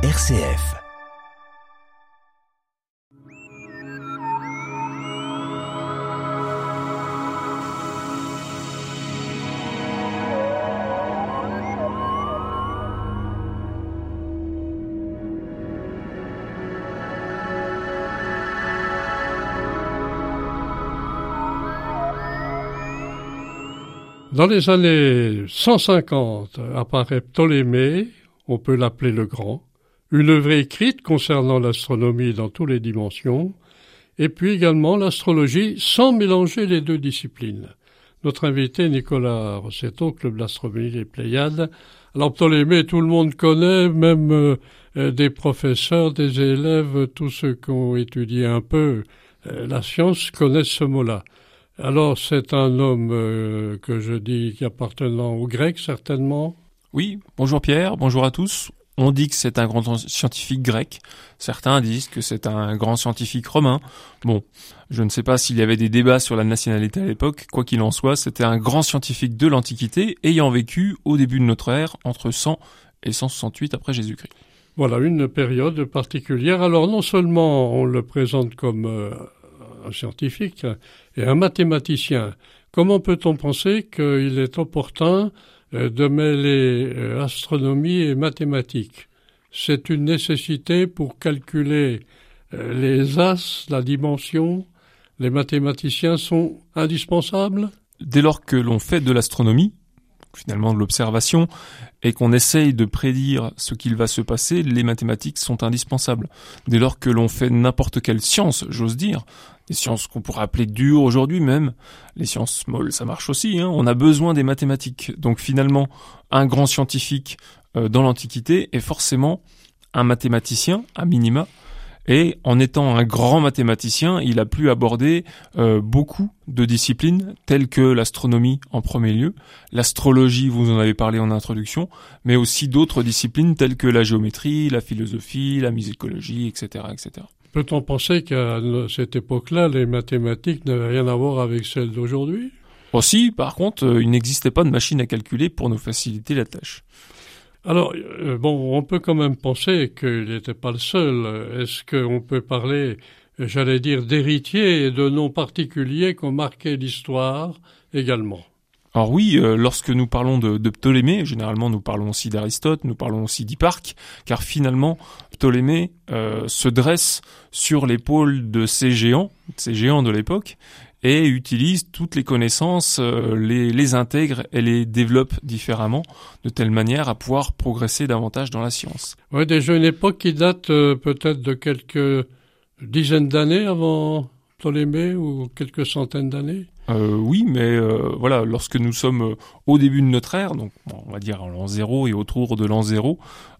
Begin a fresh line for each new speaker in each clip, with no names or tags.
RCF.
Dans les années 150 apparaît Ptolémée, on peut l'appeler le Grand, une œuvre écrite concernant l'astronomie dans toutes les dimensions, et puis également l'astrologie sans mélanger les deux disciplines. Notre invité Nicolas Rossetto, Club d'astronomie des Pléiades. Alors Ptolémée, tout le monde connaît, même euh, des professeurs, des élèves, tous ceux qui ont étudié un peu euh, la science connaissent ce mot-là. Alors c'est un homme euh, que je dis qui appartenant aux Grecs certainement?
Oui, bonjour Pierre, bonjour à tous. On dit que c'est un grand scientifique grec. Certains disent que c'est un grand scientifique romain. Bon, je ne sais pas s'il y avait des débats sur la nationalité à l'époque. Quoi qu'il en soit, c'était un grand scientifique de l'Antiquité ayant vécu au début de notre ère entre 100 et 168 après Jésus-Christ.
Voilà une période particulière. Alors non seulement on le présente comme euh, un scientifique et un mathématicien, comment peut-on penser qu'il est opportun de mêler euh, astronomie et mathématiques C'est une nécessité pour calculer euh, les as, la dimension. Les mathématiciens sont indispensables
Dès lors que l'on fait de l'astronomie, finalement de l'observation, et qu'on essaye de prédire ce qu'il va se passer, les mathématiques sont indispensables. Dès lors que l'on fait n'importe quelle science, j'ose dire, des sciences qu'on pourrait appeler dures aujourd'hui même, les sciences molles, ça marche aussi, hein, on a besoin des mathématiques. Donc finalement, un grand scientifique euh, dans l'Antiquité est forcément un mathématicien, à minima, et en étant un grand mathématicien, il a pu aborder euh, beaucoup de disciplines telles que l'astronomie en premier lieu, l'astrologie, vous en avez parlé en introduction, mais aussi d'autres disciplines telles que la géométrie, la philosophie, la musicologie, etc., etc.
Peut-on penser qu'à cette époque-là, les mathématiques n'avaient rien à voir avec celles d'aujourd'hui?
Aussi, par contre, euh, il n'existait pas de machine à calculer pour nous faciliter la tâche.
Alors, euh, bon, on peut quand même penser qu'il n'était pas le seul. Est-ce qu'on peut parler, j'allais dire, d'héritiers et de noms particuliers qui ont marqué l'histoire également?
Alors oui, euh, lorsque nous parlons de, de, Ptolémée, généralement nous parlons aussi d'Aristote, nous parlons aussi d'Hipparque, car finalement Ptolémée euh, se dresse sur l'épaule de ces géants, ces géants de l'époque, et utilise toutes les connaissances, euh, les, intègre et les développe différemment, de telle manière à pouvoir progresser davantage dans la science.
Oui, déjà une époque qui date euh, peut-être de quelques dizaines d'années avant Ptolémée ou quelques centaines d'années
euh, oui, mais euh, voilà, lorsque nous sommes euh, au début de notre ère, donc bon, on va dire en l'an zéro et autour de l'an zéro,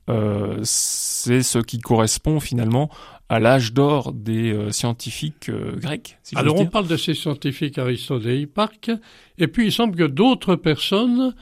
euh, c'est ce qui correspond finalement à l'âge d'or des euh, scientifiques grecs.
Si Alors on parle de ces scientifiques Aristote et Hipparque, et puis il semble que d'autres personnes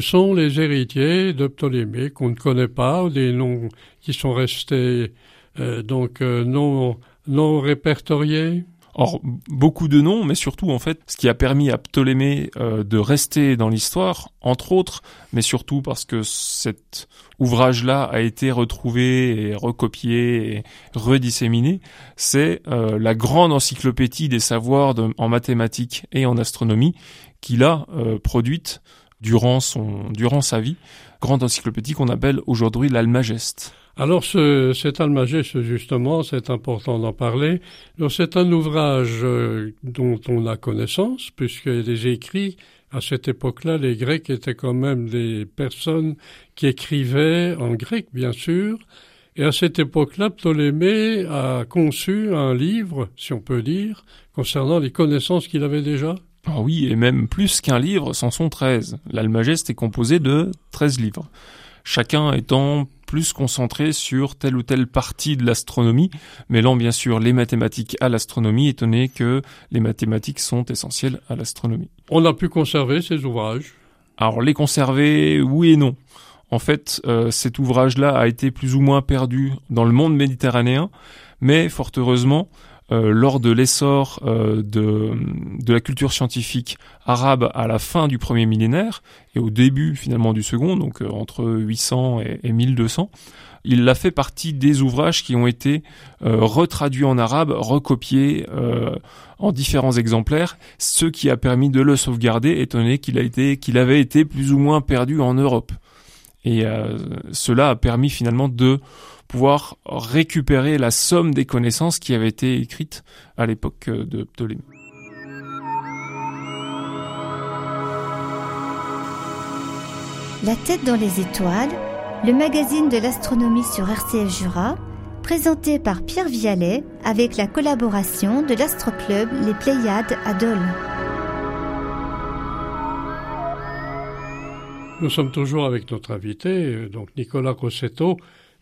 sont les héritiers de Ptolémée qu'on ne connaît pas, ou des noms qui sont restés donc non non répertoriés.
Or, beaucoup de noms, mais surtout, en fait, ce qui a permis à Ptolémée euh, de rester dans l'histoire, entre autres, mais surtout parce que cet ouvrage-là a été retrouvé et recopié et redisséminé, c'est euh, la grande encyclopédie des savoirs en mathématiques et en astronomie qu'il a euh, produite durant, son, durant sa vie, grande encyclopédie qu'on appelle aujourd'hui l'Almageste.
Alors ce, cet Almageste, justement, c'est important d'en parler. C'est un ouvrage euh, dont on a connaissance, puisqu'il des écrits. À cette époque-là, les Grecs étaient quand même des personnes qui écrivaient en grec, bien sûr. Et à cette époque-là, Ptolémée a conçu un livre, si on peut dire, concernant les connaissances qu'il avait déjà.
Ah oui, et même plus qu'un livre, c'en sont treize. L'Almageste est composé de treize livres. Chacun étant plus concentré sur telle ou telle partie de l'astronomie, mêlant bien sûr les mathématiques à l'astronomie, étant donné que les mathématiques sont essentielles à l'astronomie.
On a pu conserver ces ouvrages
Alors les conserver, oui et non. En fait, euh, cet ouvrage-là a été plus ou moins perdu dans le monde méditerranéen, mais fort heureusement, euh, lors de l'essor euh, de, la culture scientifique arabe à la fin du premier millénaire et au début finalement du second, donc entre 800 et, et 1200, il a fait partie des ouvrages qui ont été retraduits en arabe, recopiés en différents exemplaires, ce qui a permis de le sauvegarder, étant donné qu'il a été, qu'il avait été plus ou moins perdu en Europe. Et cela a permis finalement de pouvoir récupérer la somme des connaissances qui avaient été écrites à l'époque euh, de Ptolémée.
La tête dans les étoiles, le magazine de l'astronomie sur RCF Jura, présenté par Pierre Vialet avec la collaboration de l'astroclub Les Pléiades à Dole.
Nous sommes toujours avec notre invité, euh, donc Nicolas Rossetto,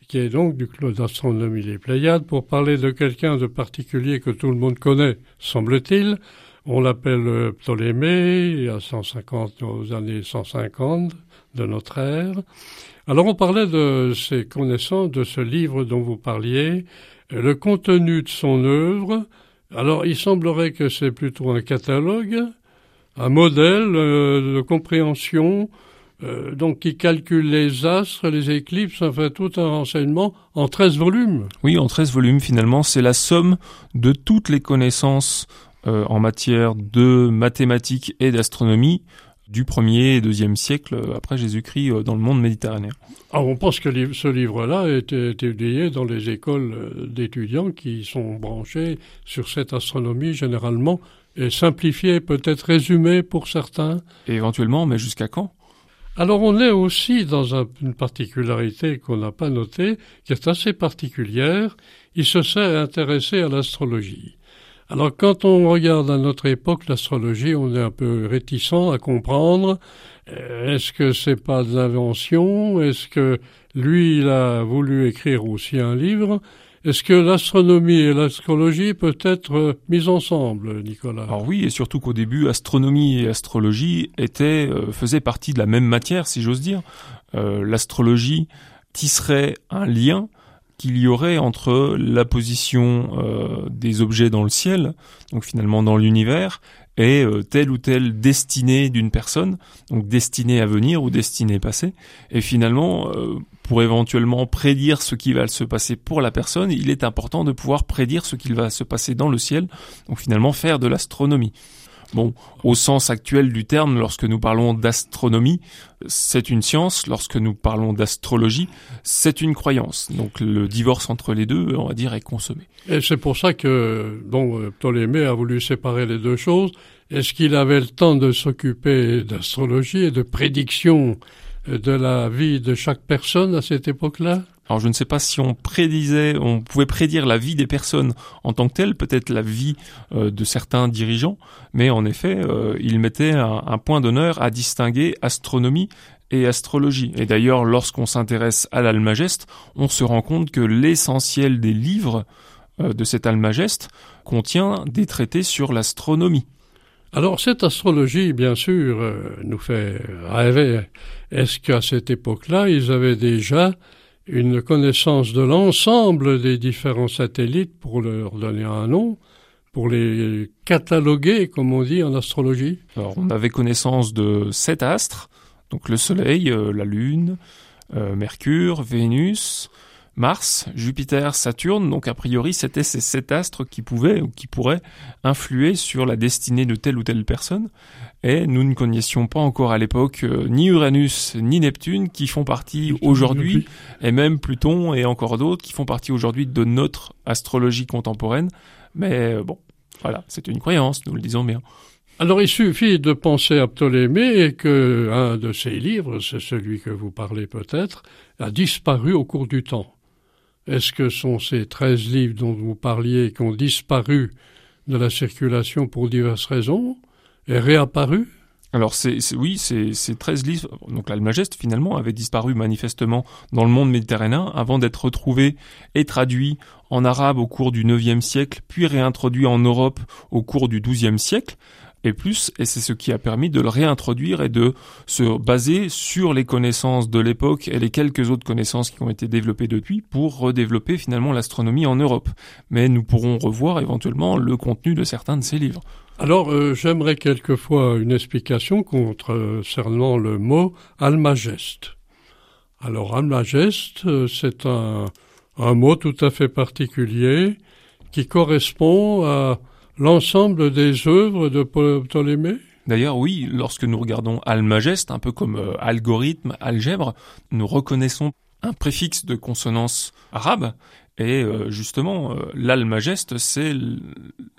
qui est donc du Club d'astronomie des Pléiades, pour parler de quelqu'un de particulier que tout le monde connaît, semble-t-il. On l'appelle euh, Ptolémée, a 150, aux années 150 de notre ère. Alors on parlait de ses connaissances, de ce livre dont vous parliez, euh, le contenu de son œuvre. Alors il semblerait que c'est plutôt un catalogue, un modèle euh, de compréhension euh, donc qui calcule les astres, les éclipses, enfin tout un renseignement en 13 volumes.
Oui, en 13 volumes finalement, c'est la somme de toutes les connaissances euh, en matière de mathématiques et d'astronomie du 1er et 2e siècle après Jésus-Christ euh, dans le monde méditerranéen.
Alors on pense que ce livre-là été étudié dans les écoles d'étudiants qui sont branchés sur cette astronomie généralement et simplifié, peut-être résumé pour certains.
éventuellement, mais jusqu'à quand?
Alors on est aussi dans une particularité qu'on n'a pas notée, qui est assez particulière. Il se s'est intéressé à l'astrologie. Alors quand on regarde à notre époque l'astrologie, on est un peu réticent à comprendre. Euh, est-ce que c'est pas de l'invention Est-ce que lui, il a voulu écrire aussi un livre est-ce que l'astronomie et l'astrologie peuvent être euh, mises ensemble, Nicolas?
Alors oui, et surtout qu'au début, astronomie et astrologie étaient, euh, faisaient partie de la même matière, si j'ose dire. Euh, l'astrologie tisserait un lien qu'il y aurait entre la position des objets dans le ciel, donc finalement dans l'univers, et telle ou telle destinée d'une personne, donc destinée à venir ou destinée passée. Et finalement, pour éventuellement prédire ce qui va se passer pour la personne, il est important de pouvoir prédire ce qu'il va se passer dans le ciel, donc finalement faire de l'astronomie. Bon, au sens actuel du terme, lorsque nous parlons d'astronomie, c'est une science. Lorsque nous parlons d'astrologie, c'est une croyance. Donc le divorce entre les deux, on va dire, est consommé.
Et c'est pour ça que bon, Ptolémée a voulu séparer les deux choses. Est-ce qu'il avait le temps de s'occuper d'astrologie et de prédiction de la vie de chaque personne à cette époque-là
alors je ne sais pas si on prédisait, on pouvait prédire la vie des personnes en tant que telle, peut-être la vie euh, de certains dirigeants, mais en effet, euh, il mettait un, point d'honneur à distinguer astronomie et astrologie. Et d'ailleurs, lorsqu'on s'intéresse à l'Almageste, on se rend compte que l'essentiel des livres euh, de cet Almageste contient des traités sur l'astronomie.
Alors cette astrologie, bien sûr, euh, nous fait rêver. Est-ce qu'à cette époque-là, ils avaient déjà une connaissance de l'ensemble des différents satellites pour leur donner un nom, pour les cataloguer, comme on dit en astrologie?
Alors on avait connaissance de sept astres, donc le Soleil, euh, la Lune, euh, Mercure, Vénus, Mars, Jupiter, Saturne, donc a priori c'était ces sept astres qui pouvaient ou qui pourraient influer sur la destinée de telle ou telle personne. Et nous ne connaissions pas encore à l'époque euh, ni Uranus ni Neptune qui font partie aujourd'hui, et même Pluton et encore d'autres qui font partie aujourd'hui de notre astrologie contemporaine. Mais euh, bon, voilà, c'est une croyance, nous le disons bien.
Alors il suffit de penser à Ptolémée et que un de ses livres, c'est celui que vous parlez peut-être, a disparu au cours du temps. Est-ce que sont ces treize livres dont vous parliez qui ont disparu de la circulation pour diverses raisons et réapparu?
Alors oui, c'est ces 13 livres, donc l'Almageste finalement avait disparu manifestement dans le monde méditerranéen avant d'être retrouvé et traduit en arabe au cours du IXe siècle, puis réintroduit en Europe au cours du XIIe siècle. Et plus, et c'est ce qui a permis de le réintroduire et de se baser sur les connaissances de l'époque et les quelques autres connaissances qui ont été développées depuis pour redévelopper finalement l'astronomie en Europe. Mais nous pourrons revoir éventuellement le contenu de certains de ces livres.
Alors, euh, j'aimerais quelquefois une explication concernant le mot Almageste. Alors, Almageste, euh, c'est un, un mot tout à fait particulier qui correspond à l'ensemble des œuvres de Ptolémée?
D'ailleurs, oui, lorsque nous regardons Almageste, un peu comme euh, algorithme, algèbre, nous reconnaissons un préfixe de consonance arabe. Et euh, justement, euh, l'Almageste, c'est,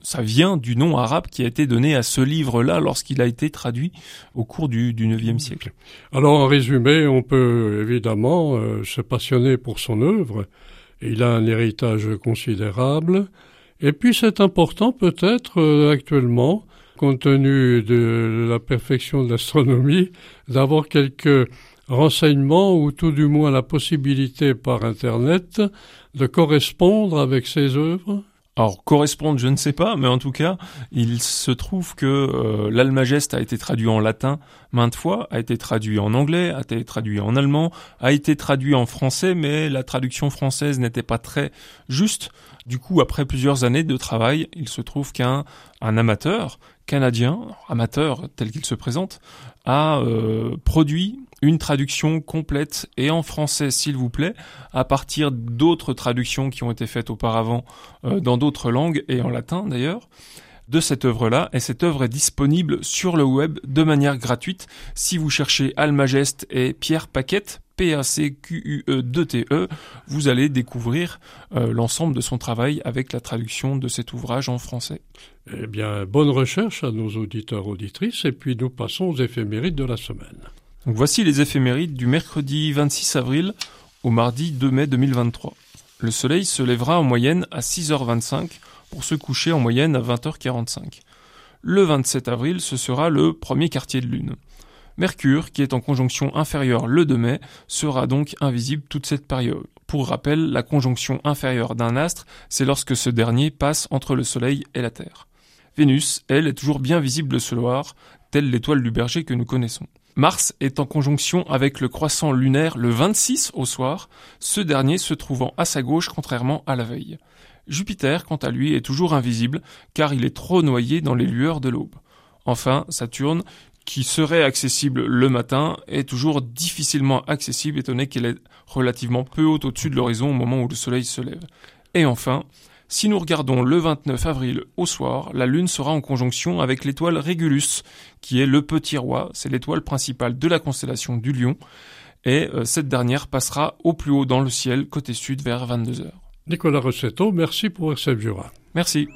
ça vient du nom arabe qui a été donné à ce livre-là lorsqu'il a été traduit au cours du, du 9e siècle.
Alors, en résumé, on peut évidemment se passionner pour son œuvre. Il a un héritage considérable. Et puis c'est important peut-être euh, actuellement, compte tenu de la perfection de l'astronomie, d'avoir quelques renseignements ou tout du moins la possibilité par Internet de correspondre avec ses œuvres
alors correspondre, je ne sais pas, mais en tout cas, il se trouve que euh, l'Almageste a été traduit en latin maintes fois, a été traduit en anglais, a été traduit en allemand, a été traduit en français, mais la traduction française n'était pas très juste. Du coup, après plusieurs années de travail, il se trouve qu'un un amateur canadien, amateur tel qu'il se présente, a euh, produit une traduction complète et en français s'il vous plaît, à partir d'autres traductions qui ont été faites auparavant euh, dans d'autres langues et en latin d'ailleurs de cette œuvre-là, et cette œuvre est disponible sur le web de manière gratuite. Si vous cherchez Almageste et Pierre Paquette, P-A-C-Q-U-E-2-T-E, e, vous allez découvrir euh, l'ensemble de son travail avec la traduction de cet ouvrage en français.
Eh bien, bonne recherche à nos auditeurs auditrices, et puis nous passons aux éphémérides de la semaine.
Donc voici les éphémérides du mercredi 26 avril au mardi 2 mai 2023. Le soleil se lèvera en moyenne à 6h25 pour se coucher en moyenne à 20h45. Le 27 avril, ce sera le premier quartier de lune. Mercure, qui est en conjonction inférieure le 2 mai, sera donc invisible toute cette période. Pour rappel, la conjonction inférieure d'un astre, c'est lorsque ce dernier passe entre le Soleil et la Terre. Vénus, elle, est toujours bien visible le soir, telle l'étoile du berger que nous connaissons. Mars est en conjonction avec le croissant lunaire le 26 au soir, ce dernier se trouvant à sa gauche contrairement à la veille. Jupiter, quant à lui, est toujours invisible, car il est trop noyé dans les lueurs de l'aube. Enfin, Saturne, qui serait accessible le matin, est toujours difficilement accessible étant donné qu'elle est relativement peu haute au-dessus de l'horizon au moment où le soleil se lève. Et enfin, si nous regardons le 29 avril au soir, la Lune sera en conjonction avec l'étoile Régulus, qui est le petit roi, c'est l'étoile principale de la constellation du Lion, et euh, cette dernière passera au plus haut dans le ciel, côté sud, vers 22 heures.
Nicolas Rossetto, merci pour cette Jura.
Merci.